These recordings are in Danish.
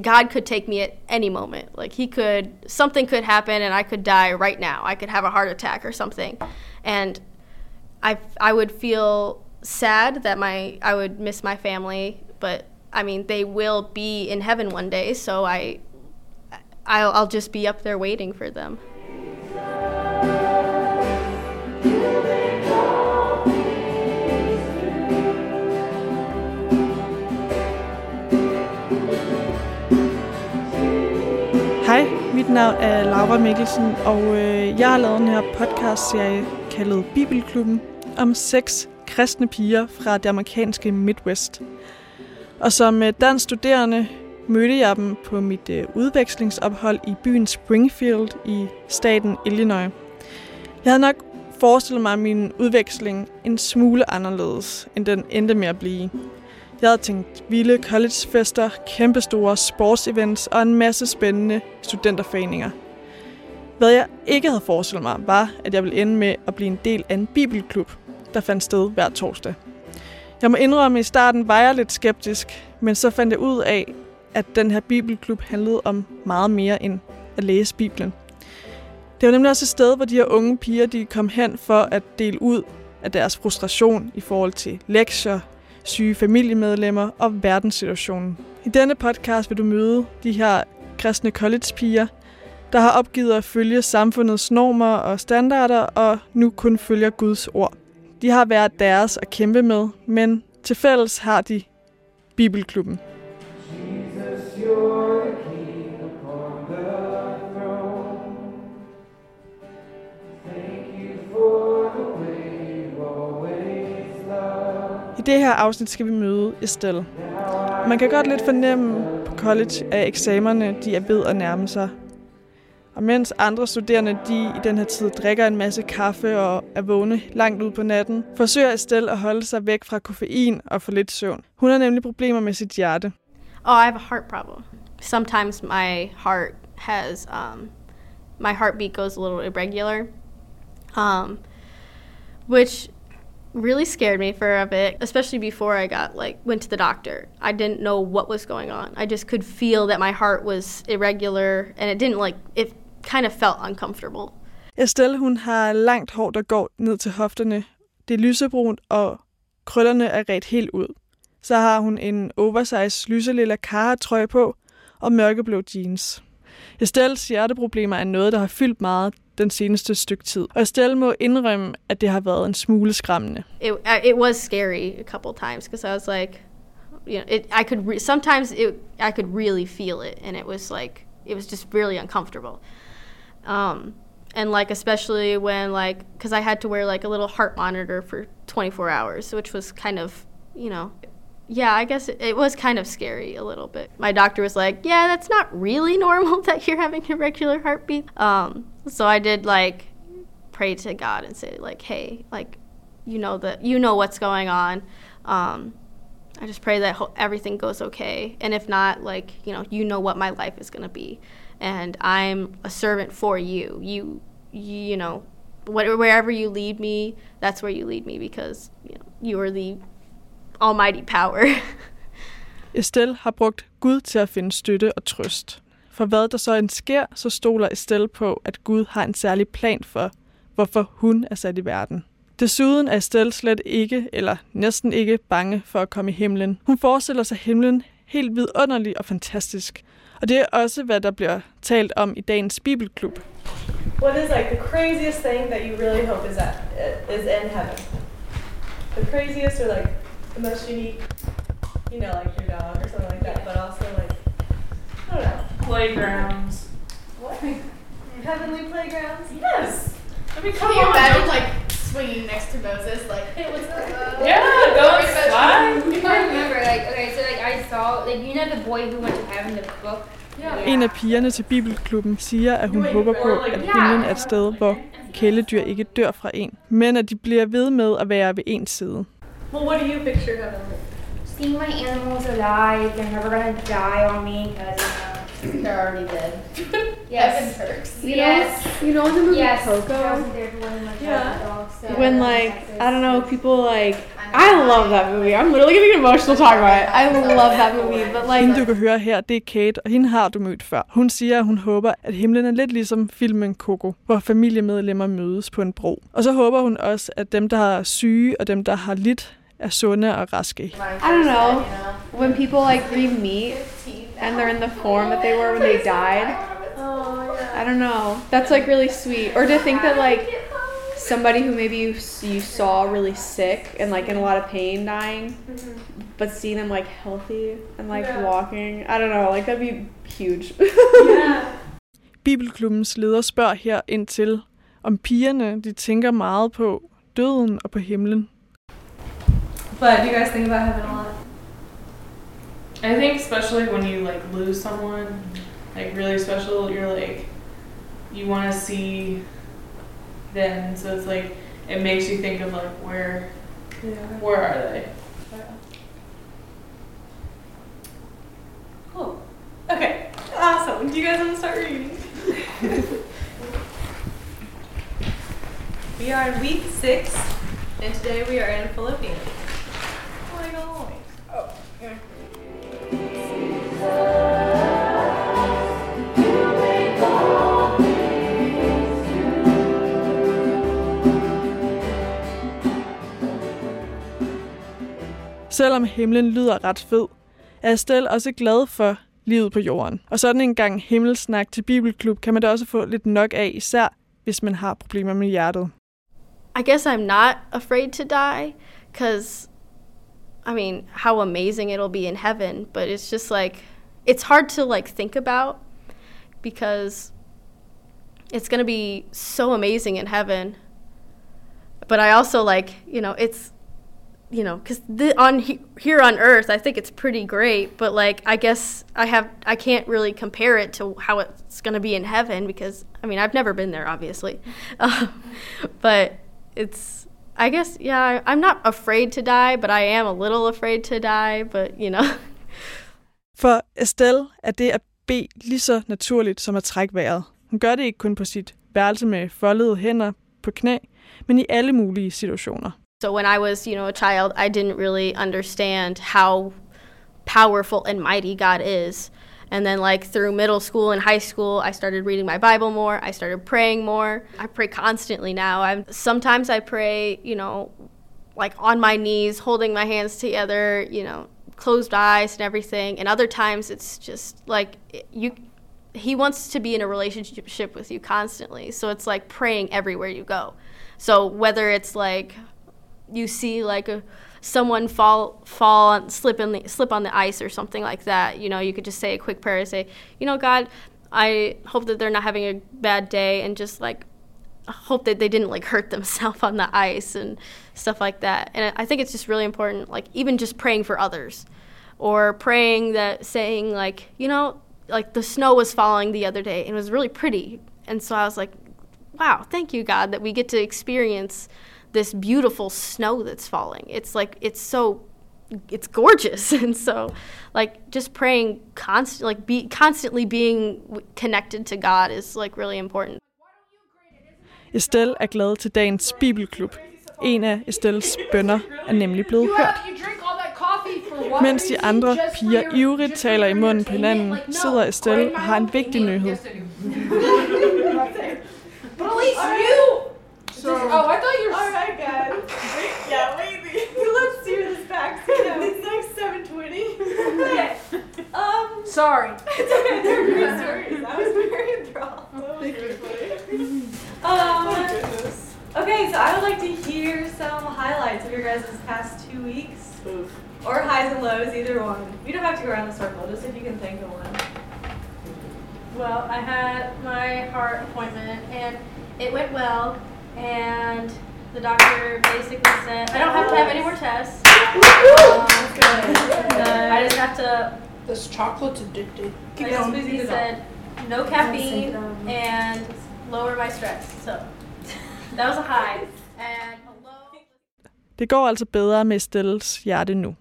God could take me at any moment. Like he could, something could happen and I could die right now. I could have a heart attack or something. And I, I would feel sad that my, I would miss my family, but I mean, they will be in heaven one day. So I, I'll, I'll just be up there waiting for them. Navn er Laura Mikkelsen, og øh, jeg har lavet den her podcast-serie kaldet Bibelklubben om seks kristne piger fra det amerikanske Midwest. Og som øh, dansk studerende mødte jeg dem på mit øh, udvekslingsophold i byen Springfield i staten Illinois. Jeg havde nok forestillet mig min udveksling en smule anderledes, end den endte med at blive. Jeg havde tænkt vilde collegefester, kæmpestore sportsevents og en masse spændende studenterforeninger. Hvad jeg ikke havde forestillet mig, var, at jeg ville ende med at blive en del af en bibelklub, der fandt sted hver torsdag. Jeg må indrømme, at i starten var jeg lidt skeptisk, men så fandt jeg ud af, at den her bibelklub handlede om meget mere end at læse Bibelen. Det var nemlig også et sted, hvor de her unge piger de kom hen for at dele ud af deres frustration i forhold til lektier, syge familiemedlemmer og verdenssituationen. I denne podcast vil du møde de her kristne collegepiger, der har opgivet at følge samfundets normer og standarder og nu kun følger Guds ord. De har været deres at kæmpe med, men til fælles har de Bibelklubben. Det her afsnit skal vi møde Estelle. Man kan godt lidt fornemme på college, at eksamerne de er ved at nærme sig. Og mens andre studerende de i den her tid drikker en masse kaffe og er vågne langt ud på natten, forsøger Estelle at holde sig væk fra koffein og få lidt søvn. Hun har nemlig problemer med sit hjerte. Oh, I have a heart problem. Sometimes my heart has um, my heartbeat goes a little irregular, um, which really scared me for a bit, especially before I got like went to the doctor. I didn't know what was going on. I just could feel that my heart was irregular, and it didn't like it kind of felt uncomfortable. Estelle hun har langt hår, der går ned til hofterne. Det er lysebrunt, og krøllerne er ret helt ud. Så har hun en oversized lyselilla trøje på og mørkeblå jeans. Estelles hjerteproblemer er noget, der har fyldt meget den seneste stykke tid. Og Estelle må indrømme, at det har været en smule skræmmende. It it was scary a couple times because I was like, you know, it, I could re- sometimes it I could really feel it, and it was like it was just really uncomfortable. Um, and like especially when like because I had to wear like a little heart monitor for 24 hours, which was kind of you know yeah, I guess it, was kind of scary a little bit. My doctor was like, "Yeah, that's not really normal that you're having irregular heartbeat." Um, so I did like pray to God and say like, "Hey, like, you know that you know what's going on." Um, I just pray that ho- everything goes okay, and if not, like, you know, you know what my life is gonna be, and I'm a servant for you. You, you know, what, wherever you lead me, that's where you lead me because you know you are the almighty power. Estelle har brugt Gud til at finde støtte og trøst. For hvad der så end sker, så stoler Estelle på, at Gud har en særlig plan for, hvorfor hun er sat i verden. Desuden er Estelle slet ikke, eller næsten ikke, bange for at komme i himlen. Hun forestiller sig himlen helt vidunderlig og fantastisk. Og det er også, hvad der bliver talt om i dagens bibelklub. What is like the craziest thing that you really hope is at is in heaven? The craziest or like the most unique, you know, like your dog or something like that, but also like I don't know. Playgrounds. What? Heavenly playgrounds? Yes. I mean, come Can you on. imagine don't- like swinging next to Moses, like, hey, what's up? Yeah, go slide. I remember, like, okay, so like I saw, like, you know the boy who went to heaven, the book. Yeah. En af pigerne til bibelklubben siger, at hun håber på, at himlen er et sted, hvor kæledyr ikke dør fra en, men at de bliver ved med at være ved ens side. Well, what do you picture heaven like? Seeing my animals alive, they're never gonna die on me because you know they're already dead. yes. perks. You yes. know, you know in the movie yes. Coco, Yeah. dogs, so when like Texas. I don't know, people like I love that movie. I'm literally getting emotional talking about it. I love that movie, but Hende, du like, kan høre her, det er Kate, og hende har du mødt før. Hun siger, at hun håber, at himlen er lidt ligesom filmen Coco, hvor familiemedlemmer mødes på en bro. Og så håber hun også, at dem, der er syge og dem, der har lidt, er sunde og raske. I don't know. When people like re-meet and they're in the form that they were when they died, I don't know. That's like really sweet. Or to think that like somebody who maybe you, you saw really sick and like in a lot of pain dying, but seeing them like healthy and like Yeah. walking, I don't know. Like that'd be huge. Yeah. Bibelklubbens leder spørger her ind til, om pigerne de tænker meget på døden og på himlen. But do you guys think about heaven a lot? I think especially when you like lose someone, like really special, you're like you want to see them. So it's like it makes you think of like where Yeah. where are they? Cool. Okay. Awesome. Do you guys want to start reading? we are in week six, and today we are in Philippians. Oh. Selvom himlen lyder ret fed, er Estelle også glad for livet på jorden. Og sådan en gang himmelsnak til Bibelklub kan man da også få lidt nok af, især hvis man har problemer med hjertet. I guess I'm not afraid to die because, I mean, how amazing it'll be in heaven. But it's just like, it's hard to like think about because it's going to be so amazing in heaven. But I also like, you know, it's, you know, because on he- here on earth, I think it's pretty great. But like, I guess I have, I can't really compare it to how it's going to be in heaven because, I mean, I've never been there, obviously. But it's I guess yeah, I'm not afraid to die, but I am a little afraid to die, but you know. For Estelle er det at bede lige så naturligt som at trække vejret. Hun gør det ikke kun på sit værelse med foldede hænder på knæ, men i alle mulige situationer. So when I was, you know, a child, I didn't really understand how powerful and mighty God is. And then like through middle school and high school, I started reading my Bible more. I started praying more. I pray constantly now. I'm sometimes I pray, you know, like on my knees, holding my hands together, you know, closed eyes and everything. And other times it's just like you he wants to be in a relationship with you constantly. So it's like praying everywhere you go. So whether it's like you see like a someone fall fall on, slip in the, slip on the ice or something like that, you know, you could just say a quick prayer and say, you know, God, I hope that they're not having a bad day and just like hope that they didn't like hurt themselves on the ice and stuff like that. And I think it's just really important, like even just praying for others or praying that saying like, you know, like the snow was falling the other day and it was really pretty. And so I was like, wow, thank you, God, that we get to experience this beautiful snow that's falling. It's like, it's so, it's gorgeous. And so, like, just praying constant, like, be constantly being connected to God is like really important. Estelle er glad til dagens bibelklub. En af Estelles bønder er nemlig blevet hørt. You drink all that coffee for what Mens de andre piger ivrigt taler i munden på hinanden, sidder Estelle og har en vigtig nyhed. But at least you. Oh, I thought you were. Alright, guys. Wait, yeah, maybe. Let's do this back. It's like 720. okay. Um, Sorry. it's okay. They're great stories. I was very enthralled. Thank you. Um, okay, so I would like to hear some highlights of your guys' past two weeks. Oof. Or highs and lows, either one. You don't have to go around the circle, just if you can think of one. Well, I had my heart appointment and it went well. And the doctor basically said I don't have to have any more tests. Um, I just have to. This chocolate's addicted. I just basically said no caffeine and lower my stress. So that was a high. And. Det går altså bedre med Estelles hjerte nu.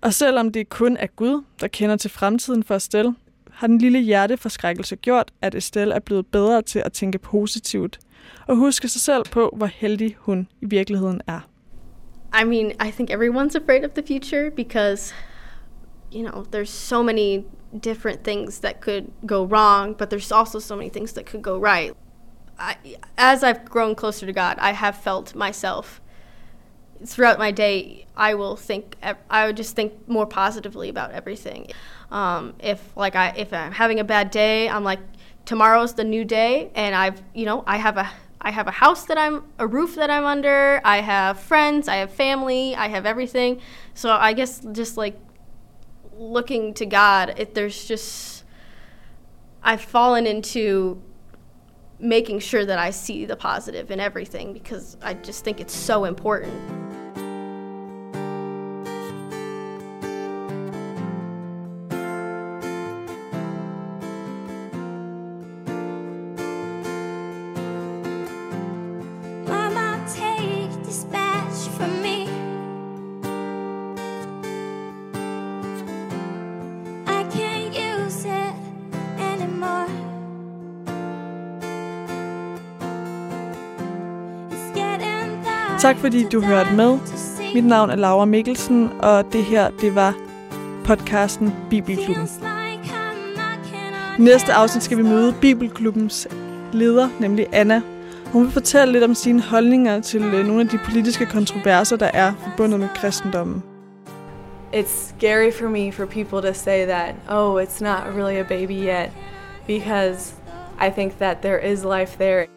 Og selvom det kun er Gud, der kender til fremtiden for Estelle, har den lille hjerteforskrækkelse gjort, at Estelle er blevet bedre til at tænke positivt og huske sig selv på, hvor heldig hun i virkeligheden er. I mean, I think everyone's afraid of the future because, you know, there's so many different things that could go wrong, but there's also so many things that could go right. I, as I've grown closer to God, I have felt myself throughout my day. I will think. I would just think more positively about everything. Um, if like I if I'm having a bad day, I'm like tomorrow's the new day, and I've you know I have a I have a house that I'm a roof that I'm under. I have friends. I have family. I have everything. So I guess just like looking to God, it, there's just I've fallen into making sure that I see the positive in everything because I just think it's so important. Tak fordi du hørte med. Mit navn er Laura Mikkelsen, og det her, det var podcasten Bibelklubben. Næste afsnit skal vi møde Bibelklubbens leder, nemlig Anna. Hun vil fortælle lidt om sine holdninger til øh, nogle af de politiske kontroverser, der er forbundet med kristendommen. It's scary for me for people to say that, oh, it's not really a baby yet, because I think that there is life there.